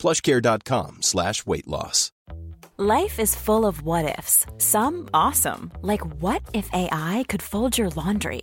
plushcare.com slash weight loss. Life is full of what ifs. Some awesome, like what if AI could fold your laundry?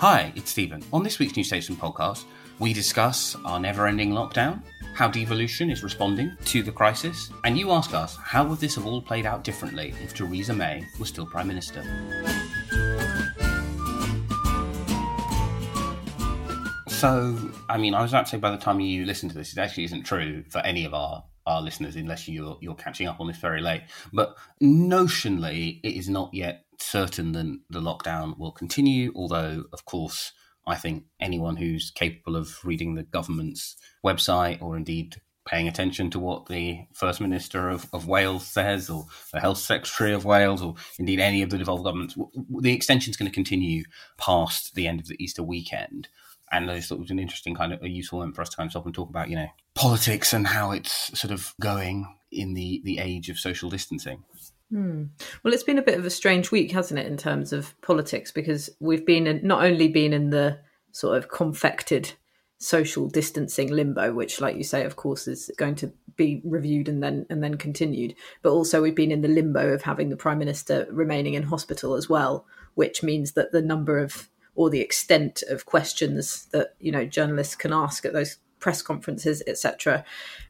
Hi, it's Stephen. On this week's New Statesman podcast, we discuss our never ending lockdown, how devolution is responding to the crisis, and you ask us how would this have all played out differently if Theresa May was still Prime Minister? So, I mean, I was about to say by the time you listen to this, it actually isn't true for any of our our listeners, unless you're you're catching up on this very late. But notionally, it is not yet certain that the lockdown will continue. Although, of course, I think anyone who's capable of reading the government's website or indeed paying attention to what the First Minister of, of Wales says or the Health Secretary of Wales or indeed any of the devolved governments, the extension is going to continue past the end of the Easter weekend. And I thought it was an interesting kind of a useful moment for us to kind of stop and talk about, you know, politics and how it's sort of going in the, the age of social distancing. Hmm. Well, it's been a bit of a strange week, hasn't it, in terms of politics, because we've been in, not only been in the sort of confected social distancing limbo, which, like you say, of course, is going to be reviewed and then and then continued, but also we've been in the limbo of having the prime minister remaining in hospital as well, which means that the number of or the extent of questions that you know journalists can ask at those press conferences, etc.,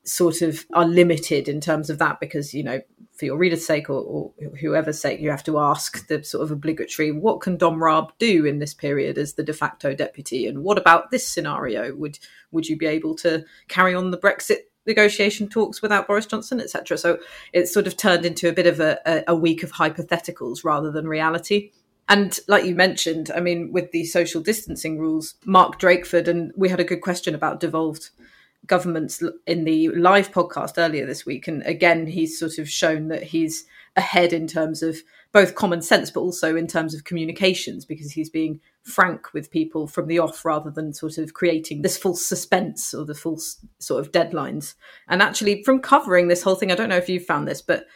sort of are limited in terms of that because you know for your reader's sake or, or, whoever's sake, you have to ask the sort of obligatory, what can Dom Raab do in this period as the de facto deputy? And what about this scenario? Would would you be able to carry on the Brexit negotiation talks without Boris Johnson, etc.? So it's sort of turned into a bit of a, a, a week of hypotheticals rather than reality. And like you mentioned, I mean, with the social distancing rules, Mark Drakeford, and we had a good question about devolved governments in the live podcast earlier this week. And again, he's sort of shown that he's ahead in terms of both common sense, but also in terms of communications, because he's being frank with people from the off rather than sort of creating this false suspense or the false sort of deadlines. And actually, from covering this whole thing, I don't know if you've found this, but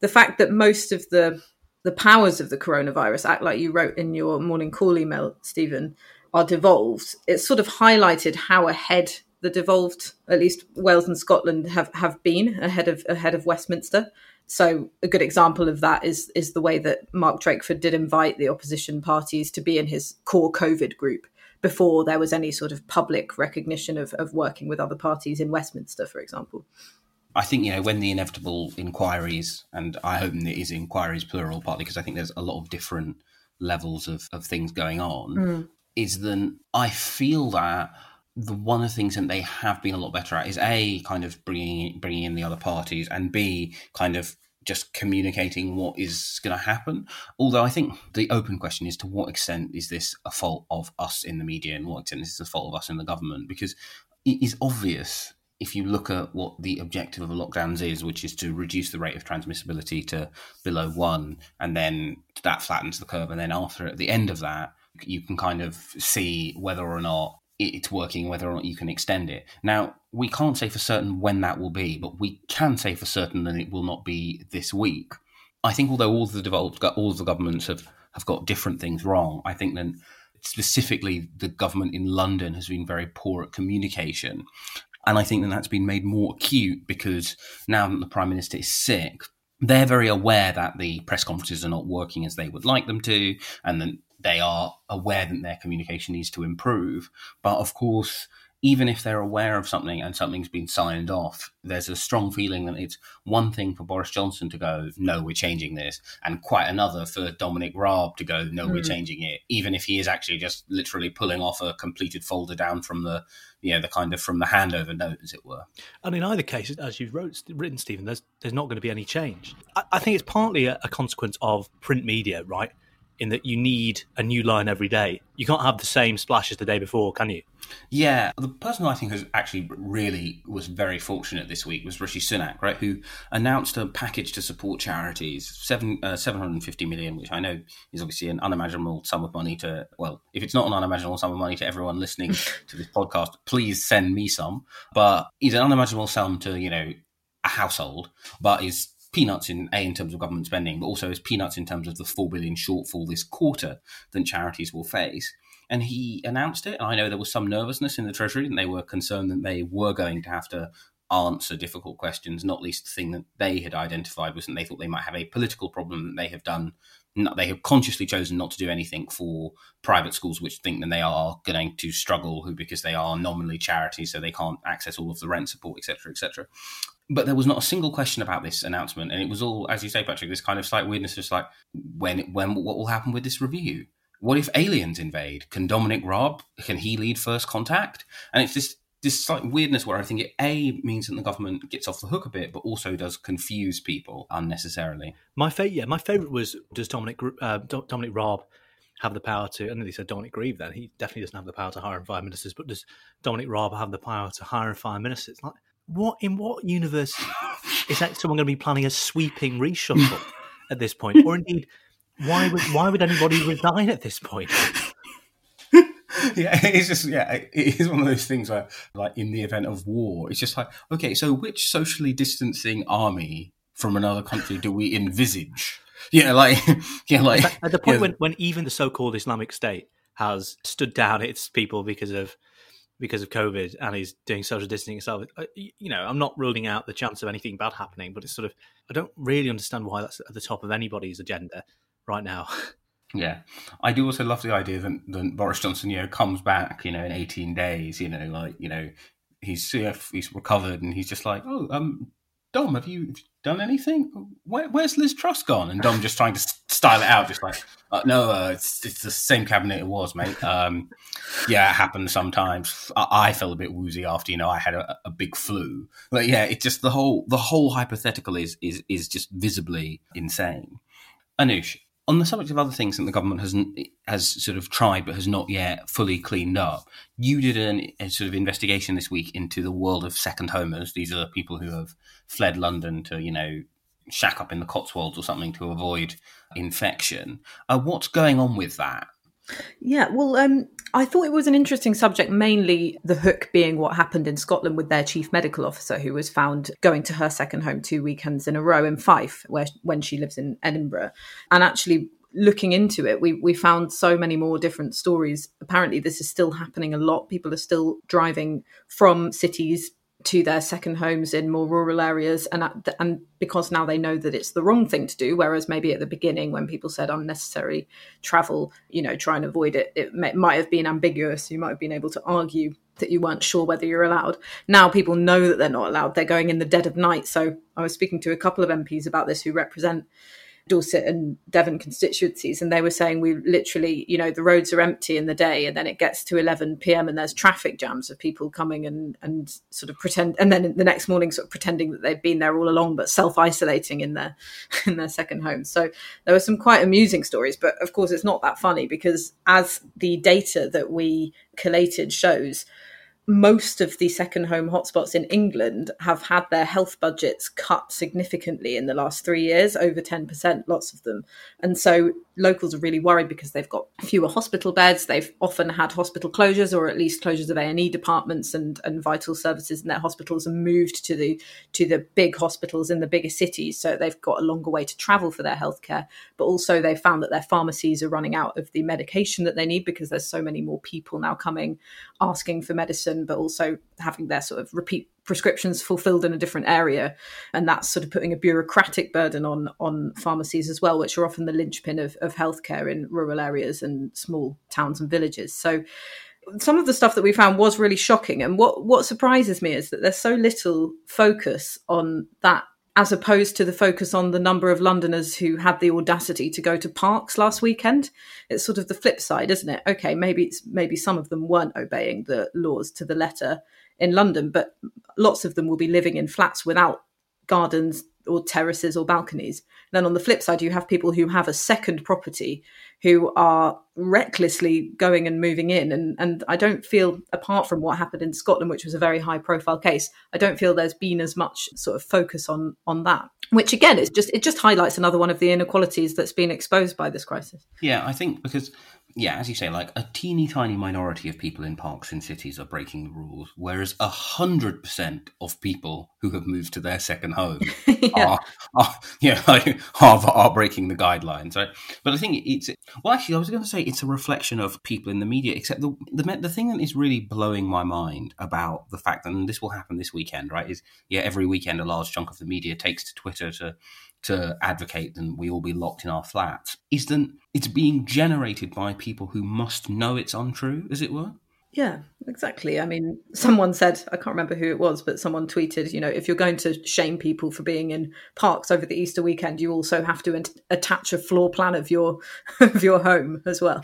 the fact that most of the the powers of the coronavirus act like you wrote in your morning call email, Stephen, are devolved. It sort of highlighted how ahead the devolved, at least Wales and Scotland have, have been ahead of ahead of Westminster. So a good example of that is is the way that Mark Drakeford did invite the opposition parties to be in his core COVID group before there was any sort of public recognition of, of working with other parties in Westminster, for example. I think you know when the inevitable inquiries, and I hope it is inquiries plural, partly because I think there's a lot of different levels of, of things going on. Mm. Is then I feel that the one of the things that they have been a lot better at is a kind of bringing bringing in the other parties, and b kind of just communicating what is going to happen. Although I think the open question is to what extent is this a fault of us in the media, and what extent is this a fault of us in the government? Because it is obvious if you look at what the objective of lockdowns is, which is to reduce the rate of transmissibility to below one, and then that flattens the curve, and then after at the end of that, you can kind of see whether or not it's working, whether or not you can extend it. Now, we can't say for certain when that will be, but we can say for certain that it will not be this week. I think, although all the developed, all of the governments have, have got different things wrong, I think that specifically the government in London has been very poor at communication. And I think that that's been made more acute because now that the Prime Minister is sick, they're very aware that the press conferences are not working as they would like them to, and that they are aware that their communication needs to improve. But of course, even if they're aware of something and something's been signed off, there's a strong feeling that it's one thing for Boris Johnson to go, no, we're changing this, and quite another for Dominic Raab to go, no, mm. we're hmm. changing it, even if he is actually just literally pulling off a completed folder down from the, you know, the kind of from the handover note, as it were. And in either case, as you've wrote, written, Stephen, there's there's not going to be any change. I, I think it's partly a, a consequence of print media, right? In that you need a new line every day. You can't have the same splash as the day before, can you? Yeah, the person I think has actually really was very fortunate this week was Rishi Sunak, right? Who announced a package to support charities, seven uh, seven hundred and fifty million, which I know is obviously an unimaginable sum of money to. Well, if it's not an unimaginable sum of money to everyone listening to this podcast, please send me some. But it's an unimaginable sum to you know a household, but is peanuts in a in terms of government spending, but also as peanuts in terms of the four billion shortfall this quarter that charities will face. And he announced it. And I know there was some nervousness in the Treasury, and they were concerned that they were going to have to answer difficult questions. Not least the thing that they had identified was that they thought they might have a political problem that they have done. They have consciously chosen not to do anything for private schools, which think that they are going to struggle, who because they are nominally charities, so they can't access all of the rent support, etc., etc but there was not a single question about this announcement, and it was all, as you say, Patrick, this kind of slight weirdness, just like when, when, what will happen with this review? What if aliens invade? Can Dominic Raab can he lead first contact? And it's this this slight weirdness where I think it a means that the government gets off the hook a bit, but also does confuse people unnecessarily. My favorite, yeah, my favorite was does Dominic uh, Dominic Raab have the power to? And they said Dominic Grieve. Then he definitely doesn't have the power to hire and fire ministers, but does Dominic Raab have the power to hire and fire ministers? Like what in what universe is that someone going to be planning a sweeping reshuffle at this point, or indeed, why would why would anybody resign at this point? yeah, it's just yeah, it is one of those things where, like, in the event of war, it's just like, okay, so which socially distancing army from another country do we envisage? Yeah, like, yeah, like at the point yeah. when when even the so-called Islamic State has stood down its people because of because of COVID and he's doing social distancing himself. Uh, you know, I'm not ruling out the chance of anything bad happening, but it's sort of I don't really understand why that's at the top of anybody's agenda right now. Yeah, I do also love the idea that, that Boris Johnson, you know, comes back, you know, in 18 days, you know, like you know, he's he's recovered and he's just like, oh, um, Dom, have you done anything? Where, where's Liz Truss gone? And Dom just trying to style it out, just like, uh, no, uh, it's, it's, the same cabinet it was, mate. Um, yeah, it happens sometimes. I, I, felt a bit woozy after, you know, I had a, a, big flu. But yeah, it's just the whole the whole hypothetical is is is just visibly insane. Anoosh, on the subject of other things that the government has has sort of tried but has not yet fully cleaned up, you did an, a sort of investigation this week into the world of second homers. These are people who have fled London to, you know, shack up in the Cotswolds or something to avoid infection. Uh, what's going on with that? Yeah, well, um, I thought it was an interesting subject, mainly the hook being what happened in Scotland with their chief medical officer, who was found going to her second home two weekends in a row in Fife, where when she lives in Edinburgh, and actually looking into it, we we found so many more different stories. Apparently, this is still happening a lot. People are still driving from cities to their second homes in more rural areas and and because now they know that it's the wrong thing to do whereas maybe at the beginning when people said unnecessary travel you know try and avoid it it may, might have been ambiguous. You might have been able to argue that you weren't sure whether you're allowed. Now people know that they're not allowed. They're going in the dead of night. So i was speaking to a couple of mps about this who represent Dorset and Devon constituencies, and they were saying we literally, you know, the roads are empty in the day, and then it gets to 11 p.m. and there's traffic jams of people coming and and sort of pretend, and then the next morning sort of pretending that they've been there all along, but self isolating in their in their second home. So there were some quite amusing stories, but of course it's not that funny because as the data that we collated shows most of the second home hotspots in England have had their health budgets cut significantly in the last three years, over 10%, lots of them. And so locals are really worried because they've got fewer hospital beds. They've often had hospital closures or at least closures of A&E departments and, and vital services in their hospitals and moved to the to the big hospitals in the bigger cities. So they've got a longer way to travel for their healthcare. But also they've found that their pharmacies are running out of the medication that they need because there's so many more people now coming asking for medicine, but also having their sort of repeat prescriptions fulfilled in a different area and that's sort of putting a bureaucratic burden on on pharmacies as well which are often the linchpin of, of healthcare in rural areas and small towns and villages so some of the stuff that we found was really shocking and what what surprises me is that there's so little focus on that as opposed to the focus on the number of Londoners who had the audacity to go to parks last weekend. It's sort of the flip side, isn't it? Okay, maybe maybe some of them weren't obeying the laws to the letter in London, but lots of them will be living in flats without gardens or terraces or balconies. Then on the flip side, you have people who have a second property who are recklessly going and moving in. And, and I don't feel, apart from what happened in Scotland, which was a very high profile case, I don't feel there's been as much sort of focus on on that. Which again is just it just highlights another one of the inequalities that's been exposed by this crisis. Yeah, I think because yeah, as you say, like a teeny tiny minority of people in parks in cities are breaking the rules, whereas a hundred percent of people who have moved to their second home yeah. are, are, yeah, are, are breaking the guidelines, right? But I think it's well, actually, I was going to say it's a reflection of people in the media. Except the the the thing that is really blowing my mind about the fact that and this will happen this weekend, right? Is yeah, every weekend a large chunk of the media takes to Twitter to to advocate that we all be locked in our flats is that it's being generated by people who must know it's untrue, as it were. Yeah, exactly. I mean, someone said, I can't remember who it was, but someone tweeted, you know, if you're going to shame people for being in parks over the Easter weekend, you also have to attach a floor plan of your of your home as well.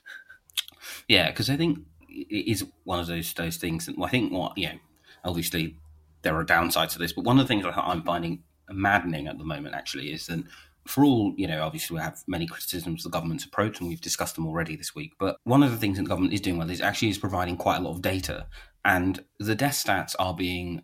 yeah, because I think it is one of those those things. That, I think what you know, obviously there are downsides to this, but one of the things I'm finding maddening at the moment actually is that for all, you know, obviously we have many criticisms of the government's approach and we've discussed them already this week. But one of the things that the government is doing well is actually is providing quite a lot of data. And the death stats are being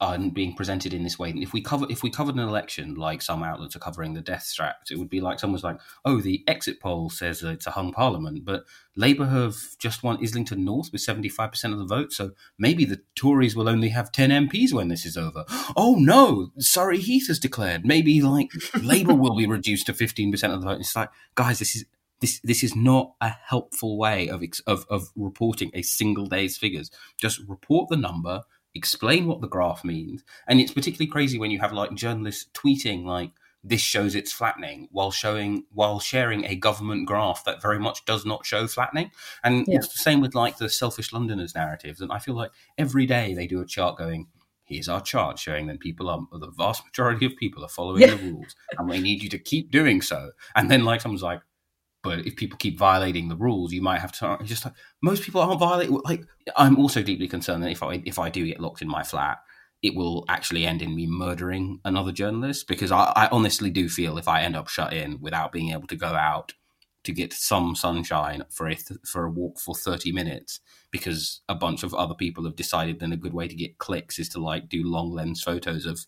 and being presented in this way. And if we cover if we covered an election like some outlets are covering the death stats, it would be like someone's like, "Oh, the exit poll says it's a hung parliament, but Labour have just won Islington North with seventy five percent of the vote, so maybe the Tories will only have ten MPs when this is over." Oh no, Surrey Heath has declared maybe like Labour will be reduced to fifteen percent of the vote. It's like, guys, this is this this is not a helpful way of of of reporting a single day's figures. Just report the number explain what the graph means. And it's particularly crazy when you have like journalists tweeting like this shows it's flattening while showing while sharing a government graph that very much does not show flattening. And yeah. it's the same with like the selfish Londoners narratives. And I feel like every day they do a chart going, here's our chart showing that people are the vast majority of people are following yeah. the rules and we need you to keep doing so. And then like someone's like, but if people keep violating the rules, you might have to just like most people aren't violating. Like I'm also deeply concerned that if I if I do get locked in my flat, it will actually end in me murdering another journalist because I, I honestly do feel if I end up shut in without being able to go out to get some sunshine for a th- for a walk for 30 minutes because a bunch of other people have decided then a good way to get clicks is to like do long lens photos of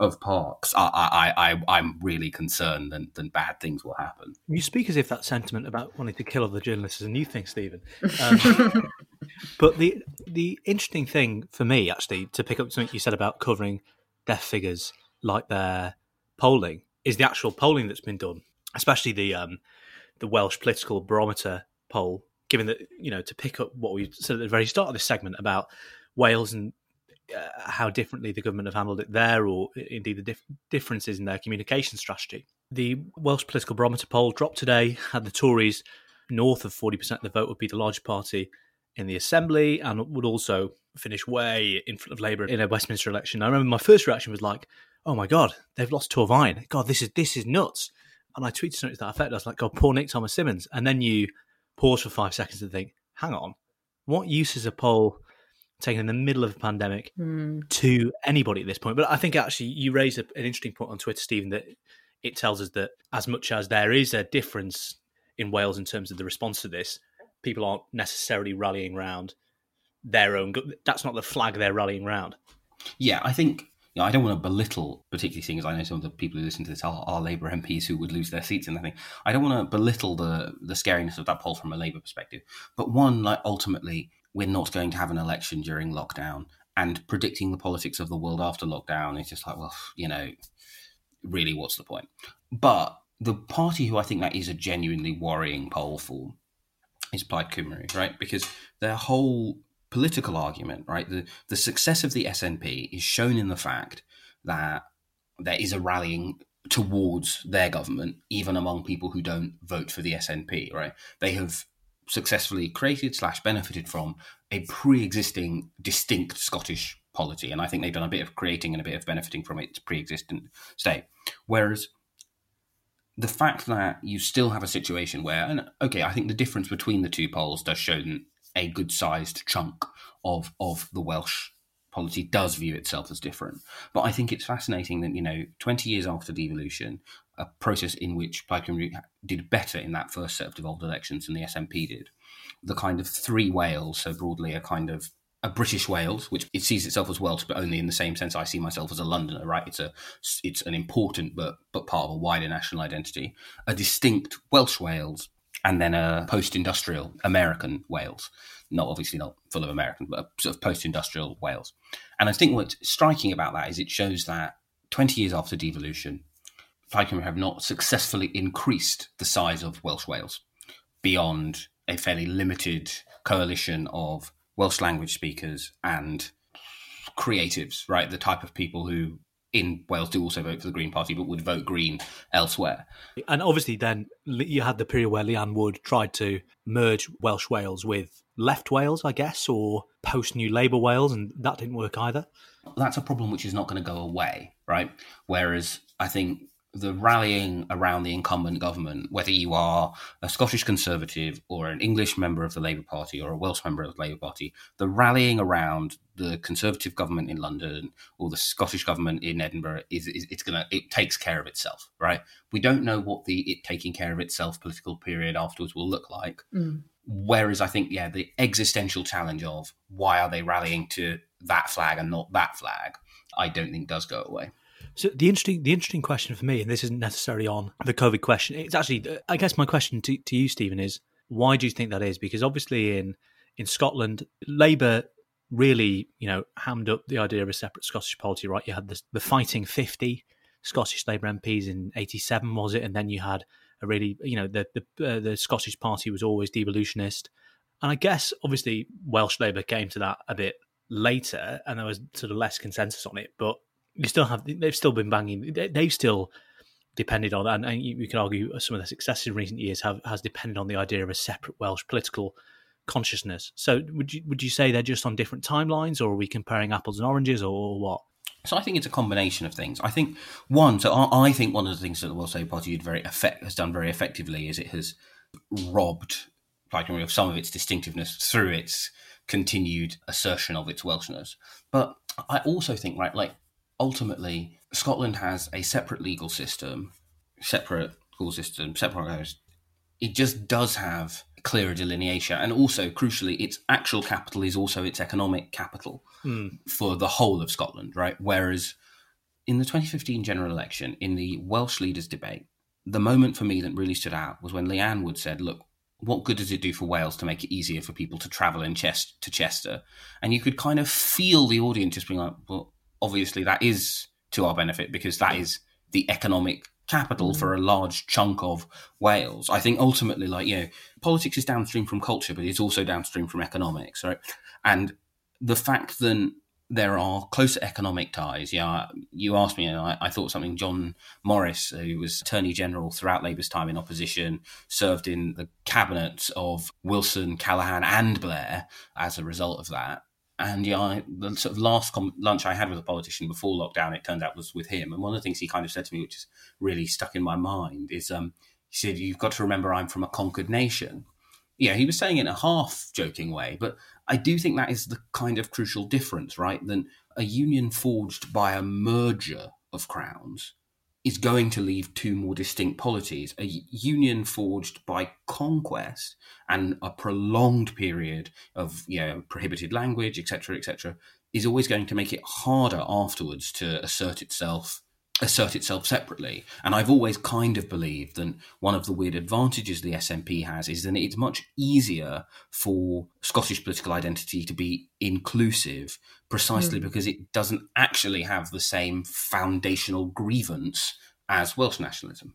of parks, I, I, I, I'm really concerned that, that bad things will happen. You speak as if that sentiment about wanting to kill other journalists is a new thing, Stephen. Um, but the the interesting thing for me, actually, to pick up something you said about covering death figures like their polling, is the actual polling that's been done, especially the um, the Welsh political barometer poll. Given that you know, to pick up what we said at the very start of this segment about Wales and uh, how differently the government have handled it there, or indeed the dif- differences in their communication strategy. The Welsh political barometer poll dropped today, had the Tories north of 40% of the vote would be the largest party in the Assembly and would also finish way in front of Labour in a Westminster election. I remember my first reaction was like, oh my God, they've lost Torfaen. God, this is this is nuts. And I tweeted something to that effect. I was like, God, poor Nick Thomas-Symonds. And then you pause for five seconds and think, hang on, what use is a poll taken in the middle of a pandemic mm. to anybody at this point. But I think actually you raise a, an interesting point on Twitter, Stephen, that it tells us that as much as there is a difference in Wales in terms of the response to this, people aren't necessarily rallying around their own. That's not the flag they're rallying around. Yeah, I think you know, I don't want to belittle particularly seeing as I know some of the people who listen to this are, are Labour MPs who would lose their seats and everything. I don't want to belittle the the scariness of that poll from a Labour perspective. But one, like ultimately, we're not going to have an election during lockdown and predicting the politics of the world after lockdown is just like, well, you know, really, what's the point? But the party who I think that is a genuinely worrying poll for is Plaid Cymru, right? Because their whole political argument, right? The the success of the SNP is shown in the fact that there is a rallying towards their government, even among people who don't vote for the SNP, right? They have successfully created slash benefited from a pre-existing distinct Scottish polity, and I think they've done a bit of creating and a bit of benefiting from its pre-existent state. Whereas the fact that you still have a situation where, and okay, I think the difference between the two polls does show that a good-sized chunk of of the Welsh polity does view itself as different. But I think it's fascinating that, you know, 20 years after devolution, a process in which Plaid Cymru did better in that first set of devolved elections than the SNP did. The kind of three Wales, so broadly a kind of a British Wales, which it sees itself as Welsh, but only in the same sense I see myself as a Londoner, right? It's a it's an important but but part of a wider national identity. A distinct Welsh Wales, and then a post-industrial American Wales not obviously not full of Americans, but a sort of post-industrial Wales. And I think what's striking about that is it shows that 20 years after devolution, Plaid have not successfully increased the size of Welsh Wales beyond a fairly limited coalition of Welsh language speakers and creatives, right? The type of people who in Wales do also vote for the Green Party, but would vote Green elsewhere. And obviously, then you had the period where Leanne Wood tried to merge Welsh Wales with left Wales, I guess, or post New Labour Wales, and that didn't work either. That's a problem which is not going to go away, right? Whereas I think the rallying around the incumbent government, whether you are a Scottish Conservative or an English member of the Labour Party or a Welsh member of the Labour Party, the rallying around the Conservative government in London or the Scottish government in Edinburgh is, is it's gonna it takes care of itself, right? We don't know what the it taking care of itself political period afterwards will look like. Mm. Whereas I think, yeah, the existential challenge of why are they rallying to that flag and not that flag, I don't think does go away. So the interesting the interesting question for me, and this isn't necessarily on the COVID question, it's actually I guess my question to, to you, Stephen, is why do you think that is? Because obviously in in Scotland, Labour really, you know, hammed up the idea of a separate Scottish polity, right? You had the, the fighting fifty Scottish Labour MPs in eighty seven, was it? And then you had a really, you know, the the, uh, the Scottish Party was always devolutionist, and I guess obviously Welsh Labour came to that a bit later, and there was sort of less consensus on it, but you still have they've still been banging. They, have still depended on, and, and you, you, can argue some of the successes in recent years have has depended on the idea of a separate Welsh political consciousness. So would you would you say they're just on different timelines, or are we comparing apples and oranges, or what? So I think it's a combination of things. I think one, so I, I think one of the things that the Welsh Labour Party very effect, has done very effectively is it has robbed Plaid of some of its distinctiveness through its continued assertion of its Welshness. But I also think, right, like ultimately, Scotland has a separate legal system, separate school system, separate. It just does have clearer delineation, and also crucially, its actual capital is also its economic capital mm. for the whole of Scotland, right? Whereas in the 2015 general election, in the Welsh leaders' debate, the moment for me that really stood out was when Leanne Wood said, "Look, what good does it do for Wales to make it easier for people to travel in Chest- to Chester?" And you could kind of feel the audience just being like, "Well, obviously that is to our benefit because that is the economic capital mm. for a large chunk of Wales. I think ultimately, like, you know, politics is downstream from culture, but it's also downstream from economics, right? And the fact that there are closer economic ties. Yeah, you asked me, and I, I, thought something. John Morris, who was Attorney General throughout Labour's time in opposition, served in the cabinets of Wilson, Callaghan, and Blair as a result of that. And yeah, the sort of last com- lunch I had with a politician before lockdown, it turned out was with him. And one of the things he kind of said to me, which is really stuck in my mind, is um, he said, "You've got to remember, I'm from a conquered nation." Yeah, he was saying it in a half joking way, but I do think that is the kind of crucial difference, right? Than a union forged by a merger of crowns is going to leave two more distinct polities a union forged by conquest and a prolonged period of you know prohibited language etc etc is always going to make it harder afterwards to assert itself assert itself separately. And I've always kind of believed that one of the weird advantages the SNP has is that it's much easier for Scottish political identity to be inclusive precisely mm. because it doesn't actually have the same foundational grievance as Welsh nationalism.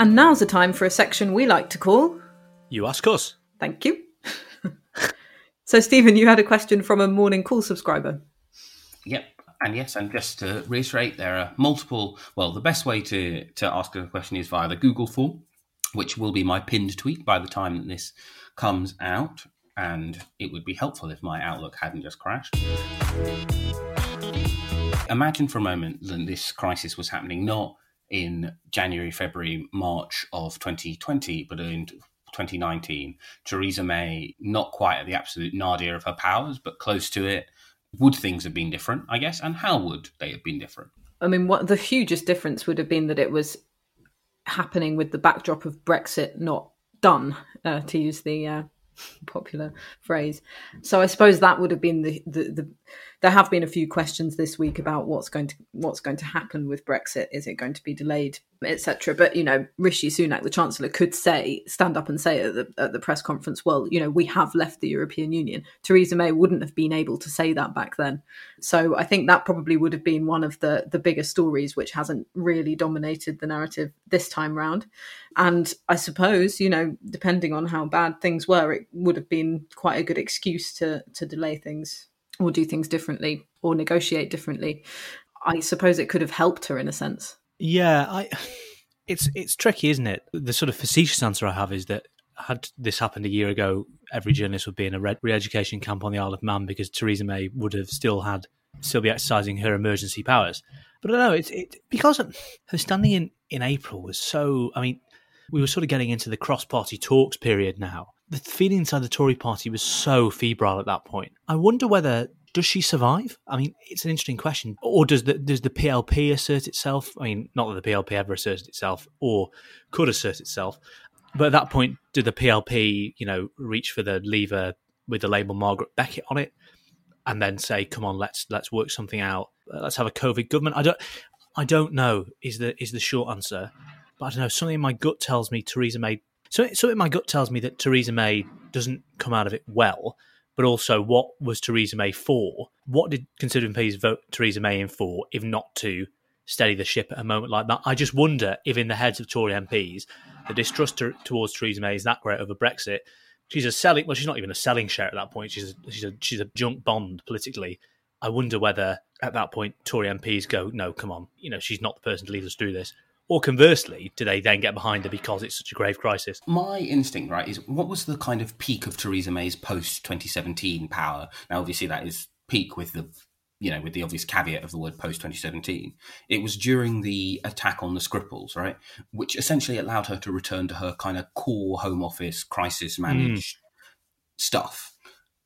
And now's the time for a section we like to call. You ask us. Thank you. so, Stephen, you had a question from a morning call subscriber. Yep. And yes, and just to reiterate, there are multiple. Well, the best way to, to ask a question is via the Google form, which will be my pinned tweet by the time that this comes out. And it would be helpful if my Outlook hadn't just crashed. Imagine for a moment that this crisis was happening not in January, February, March of 2020, but in 2019. Theresa May, not quite at the absolute nadir of her powers, but close to it. Would things have been different, I guess? And how would they have been different? I mean, what the hugest difference would have been that it was happening with the backdrop of Brexit not done, uh, to use the uh, popular phrase. So I suppose that would have been the, the, the there have been a few questions this week about what's going to what's going to happen with Brexit. Is it going to be delayed, etc. But you know, Rishi Sunak, the Chancellor, could say stand up and say at the, at the press conference, "Well, you know, we have left the European Union." Theresa May wouldn't have been able to say that back then. So I think that probably would have been one of the the bigger stories, which hasn't really dominated the narrative this time round. And I suppose you know, depending on how bad things were, it would have been quite a good excuse to to delay things or do things differently or negotiate differently. I suppose it could have helped her in a sense. Yeah, I. It's it's tricky, isn't it? The sort of facetious answer I have is that had this happened a year ago, every journalist would be in a re-education camp on the Isle of Man because Theresa May would have still had still be exercising her emergency powers. But I don't know, it's it because her standing in in April was so. I mean, we were sort of getting into the cross-party talks period now, the feeling inside the Tory party was so febrile at that point. I wonder whether does she survive? I mean, it's an interesting question. Or does the does the PLP assert itself? I mean, not that the PLP ever asserted itself or could assert itself, but at that point, did the PLP, you know, reach for the lever with the label Margaret Beckett on it, and then say, "Come on, let's let's work something out. Let's have a COVID government." I don't, I don't know. Is the is the short answer, but I don't know. Something in my gut tells me Theresa May so, so my gut tells me that Theresa May doesn't come out of it well. But also, what was Theresa May for? What did Conservative MPs vote Theresa May in for, if not to steady the ship at a moment like that? I just wonder if, in the heads of Tory MPs, the distrust to, towards Theresa May is that great over Brexit. She's a selling. Well, she's not even a selling share at that point. She's a, she's a she's a junk bond politically. I wonder whether at that point Tory MPs go, no, come on, you know, she's not the person to lead us through this. Or conversely, do they then get behind her because it's such a grave crisis? My instinct, right, is what was the kind of peak of Theresa May's post 2017 power? Now, obviously, that is peak with the you know, with the obvious caveat of the word post 2017, it was during the attack on the Skripals, right? Which essentially allowed her to return to her kind of core home office crisis managed mm. stuff.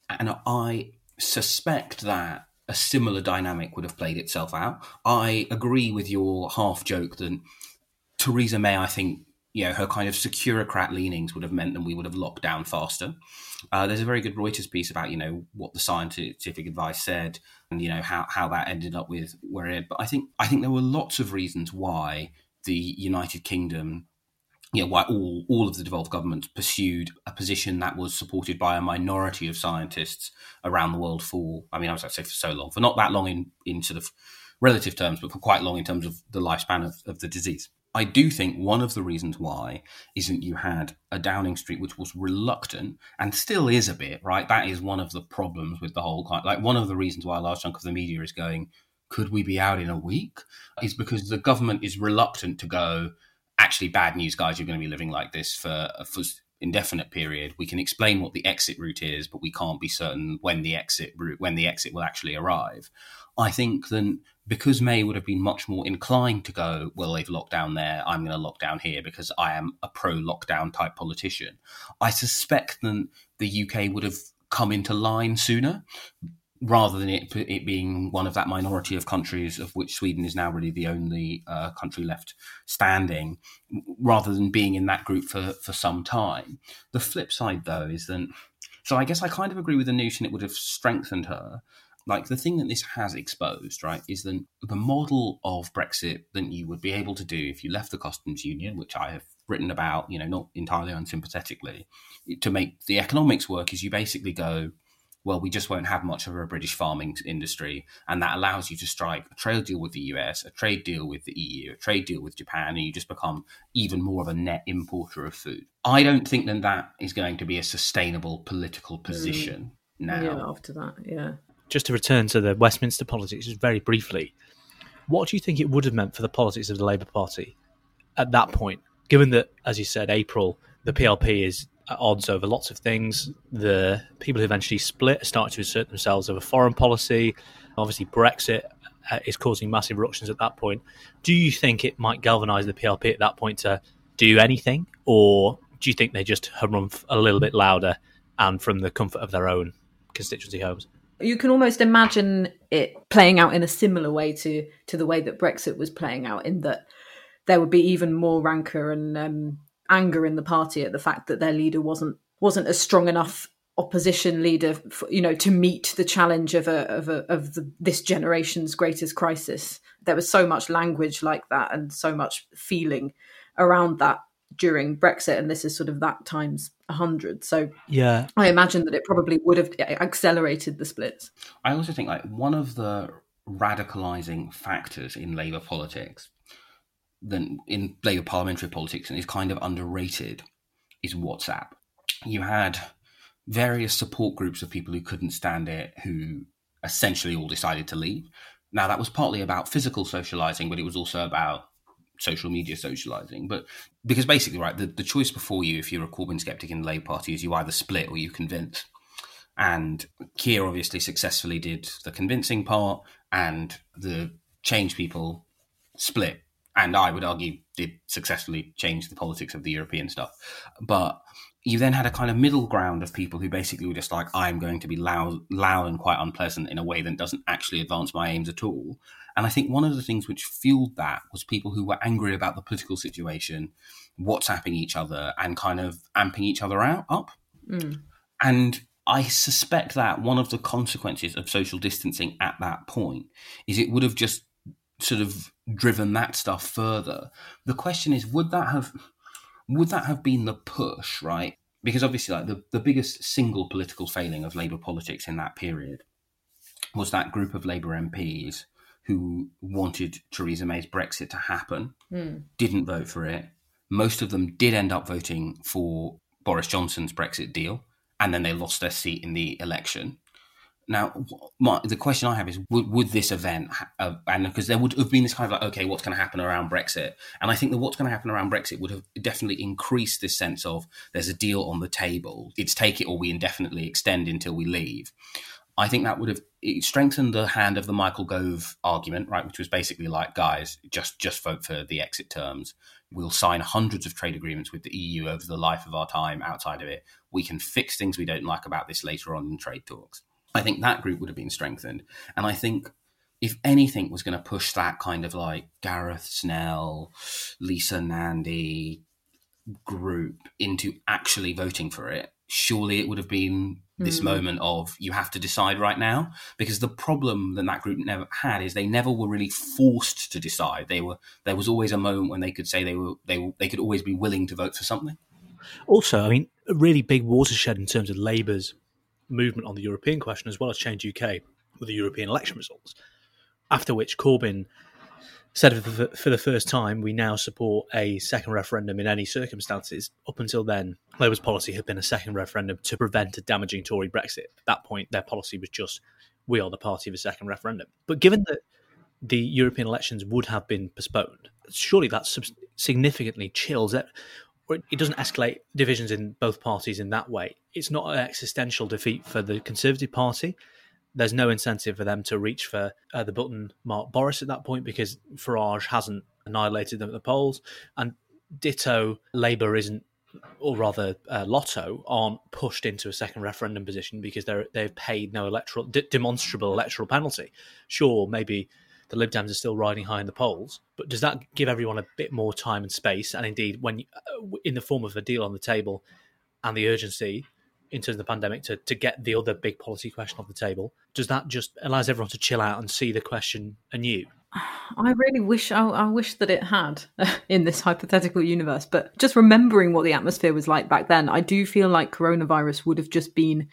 And I suspect that a similar dynamic would have played itself out. I agree with your half joke that Theresa May, I think, you know, her kind of securocrat leanings would have meant that we would have locked down faster. Uh, there's a very good Reuters piece about, you know, what the scientific advice said and, you know, how, how that ended up with where it. But I think I think there were lots of reasons why the United Kingdom, you know, why all, all of the devolved governments pursued a position that was supported by a minority of scientists around the world for, I mean, I was going to say for so long, for not that long in, in sort of relative terms, but for quite long in terms of the lifespan of, of the disease. I do think one of the reasons why isn't you had a Downing Street which was reluctant and still is a bit, right? That is one of the problems with the whole kind like one of the reasons why a large chunk of the media is going, could we be out in a week? Is because the government is reluctant to go, actually bad news, guys, you're going to be living like this for for indefinite period. We can explain what the exit route is, but we can't be certain when the exit route when the exit will actually arrive. I think then because May would have been much more inclined to go, well, they've locked down there, I'm going to lock down here because I am a pro lockdown type politician. I suspect that the UK would have come into line sooner. Rather than it, it being one of that minority of countries of which Sweden is now really the only uh, country left standing, rather than being in that group for, for some time. The flip side, though, is that so I guess I kind of agree with the notion it would have strengthened her. Like the thing that this has exposed, right, is that the model of Brexit that you would be able to do if you left the customs union, which I have written about, you know, not entirely unsympathetically, to make the economics work is you basically go, well, we just won't have much of a British farming industry. And that allows you to strike a trade deal with the US, a trade deal with the EU, a trade deal with Japan, and you just become even more of a net importer of food. I don't think that that is going to be a sustainable political position mm. now. Yeah, after that, yeah. Just to return to the Westminster politics, just very briefly, what do you think it would have meant for the politics of the Labour Party at that point? Given that, as you said, April, the PLP is at odds over lots of things. The people who eventually split start to assert themselves over foreign policy. Obviously, Brexit uh, is causing massive ructions at that point. Do you think it might galvanise the PLP at that point to do anything, or do you think they just run a little bit louder and from the comfort of their own constituency homes? You can almost imagine it playing out in a similar way to to the way that Brexit was playing out, in that there would be even more rancour and um, anger in the party at the fact that their leader wasn't wasn't a strong enough opposition leader, for, you know, to meet the challenge of a of a, of the, this generation's greatest crisis. There was so much language like that and so much feeling around that during Brexit, and this is sort of that times a hundred. So yeah, I imagine that it probably would have accelerated the splits. I also think like one of the radicalizing factors in Labour politics than in Labour parliamentary politics and is kind of underrated is WhatsApp. You had various support groups of people who couldn't stand it who essentially all decided to leave. Now, that was partly about physical socializing, but it was also about social media socializing. But because basically, right, the, the choice before you, if you're a Corbyn skeptic in the Labour Party, is you either split or you convince. And Keir obviously successfully did the convincing part, and the change people split and I would argue did successfully change the politics of the European stuff. But you then had a kind of middle ground of people who basically were just like, I'm going to be loud, loud and quite unpleasant in a way that doesn't actually advance my aims at all. And I think one of the things which fueled that was people who were angry about the political situation, WhatsApping each other and kind of amping each other out up. Mm. And I suspect that one of the consequences of social distancing at that point is it would have just sort of driven that stuff further. The question is, would that have would that have been the push, right? Because obviously, like the, the biggest single political failing of Labour politics in that period was that group of Labour MPs who wanted Theresa May's Brexit to happen, mm. didn't vote for it. Most of them did end up voting for Boris Johnson's Brexit deal, and then they lost their seat in the election. Now, my, the question I have is: Would, would this event, uh, and because there would have been this kind of like, okay, what's going to happen around Brexit? And I think that what's going to happen around Brexit would have definitely increased this sense of there's a deal on the table. It's take it or we indefinitely extend until we leave. I think that would have strengthened the hand of the Michael Gove argument, right, which was basically like, guys, just just vote for the exit terms. We'll sign hundreds of trade agreements with the EU over the life of our time outside of it. We can fix things we don't like about this later on in trade talks. I think that group would have been strengthened. And I think if anything was going to push that kind of like Gareth Snell, Lisa Nandy group into actually voting for it, surely it would have been this mm. moment of you have to decide right now because the problem that that group never had is they never were really forced to decide they were there was always a moment when they could say they were they they could always be willing to vote for something also i mean a really big watershed in terms of labour's movement on the European question as well as Change UK with the European election results. After which Corbyn said for the first time, we now support a second referendum in any circumstances. Up until then, Labour's policy had been a second referendum to prevent a damaging Tory Brexit. At that point, their policy was just, we are the party of a second referendum. But given that the European elections would have been postponed, surely that significantly chills it doesn't escalate divisions in both parties in that way. It's not an existential defeat for the Conservative Party. There's no incentive for them to reach for uh, the button Mark Boris at that point because Farage hasn't annihilated them at the polls, and ditto Labour isn't or rather uh, Lotto, aren't pushed into a second referendum position because they're they've paid no electoral de- demonstrable electoral penalty. Sure, maybe the Lib Dems are still riding high in the polls, but does that give everyone a bit more time and space? And indeed, when uh, in the form of a deal on the table and the urgency in terms of the pandemic to, to get the other big policy question off the table, does that just allows everyone to chill out and see the question anew? I really wish I, I, wish that it had in this hypothetical universe, but just remembering what the atmosphere was like back then, I do feel like coronavirus would have just been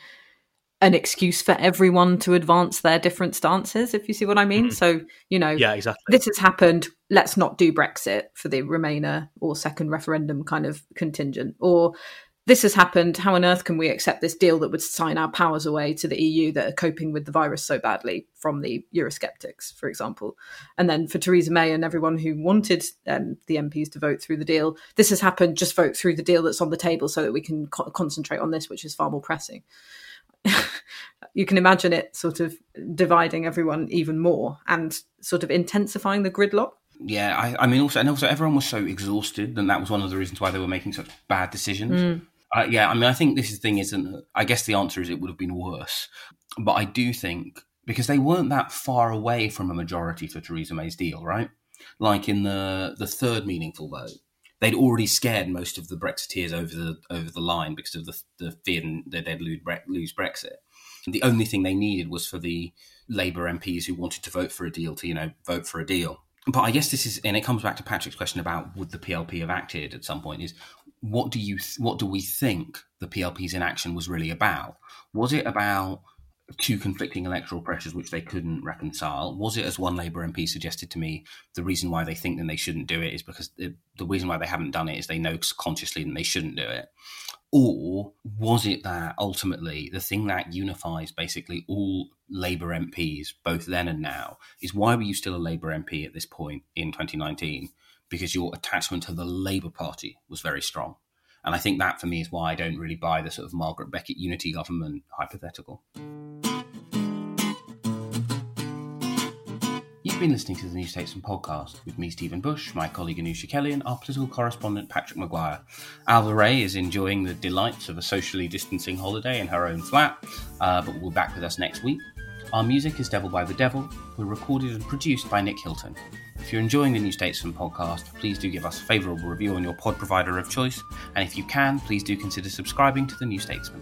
an excuse for everyone to advance their different stances, if you see what I mean. Mm-hmm. So, you know, yeah, exactly. This has happened. Let's not do Brexit for the Remainer or second referendum kind of contingent. Or this has happened. How on earth can we accept this deal that would sign our powers away to the EU that are coping with the virus so badly from the Eurosceptics, for example? And then for Theresa May and everyone who wanted um, the MPs to vote through the deal, this has happened. Just vote through the deal that's on the table so that we can co- concentrate on this, which is far more pressing. you can imagine it sort of dividing everyone even more and sort of intensifying the gridlock. Yeah, I, I mean, also, and also, everyone was so exhausted, and that was one of the reasons why they were making such bad decisions. Mm. Uh, yeah, I mean, I think this thing isn't. I guess the answer is it would have been worse, but I do think because they weren't that far away from a majority for Theresa May's deal, right? Like in the the third meaningful vote, they'd already scared most of the Brexiteers over the over the line because of the the fear that they'd lose, Brexit. And the only thing they needed was for the Labour MPs who wanted to vote for a deal to you know vote for a deal. But I guess this is, and it comes back to Patrick's question about would the PLP have acted at some point? Is what do you what do we think the PLP's inaction was really about? Was it about two conflicting electoral pressures which they couldn't reconcile? Was it, as one Labour MP suggested to me, the reason why they think that they shouldn't do it is because the, the reason why they haven't done it is they know consciously that they shouldn't do it? Or was it that ultimately the thing that unifies basically all Labour MPs, both then and now, is why were you still a Labour MP at this point in 2019? Because your attachment to the Labour Party was very strong. And I think that for me is why I don't really buy the sort of Margaret Beckett unity government hypothetical. You've been listening to the New Statesman podcast with me, Stephen Bush, my colleague Anoosh Chakelian, and our political correspondent Patrick Maguire. Ailbhe Rea is enjoying the delights of a socially distancing holiday in her own flat, uh, but will be back with us next week. Our music is Devil by the Devil. We're recorded and produced by Nick Hilton. If you're enjoying the New Statesman podcast, please do give us a favourable review on your pod provider of choice, and if you can, please do consider subscribing to the New Statesman.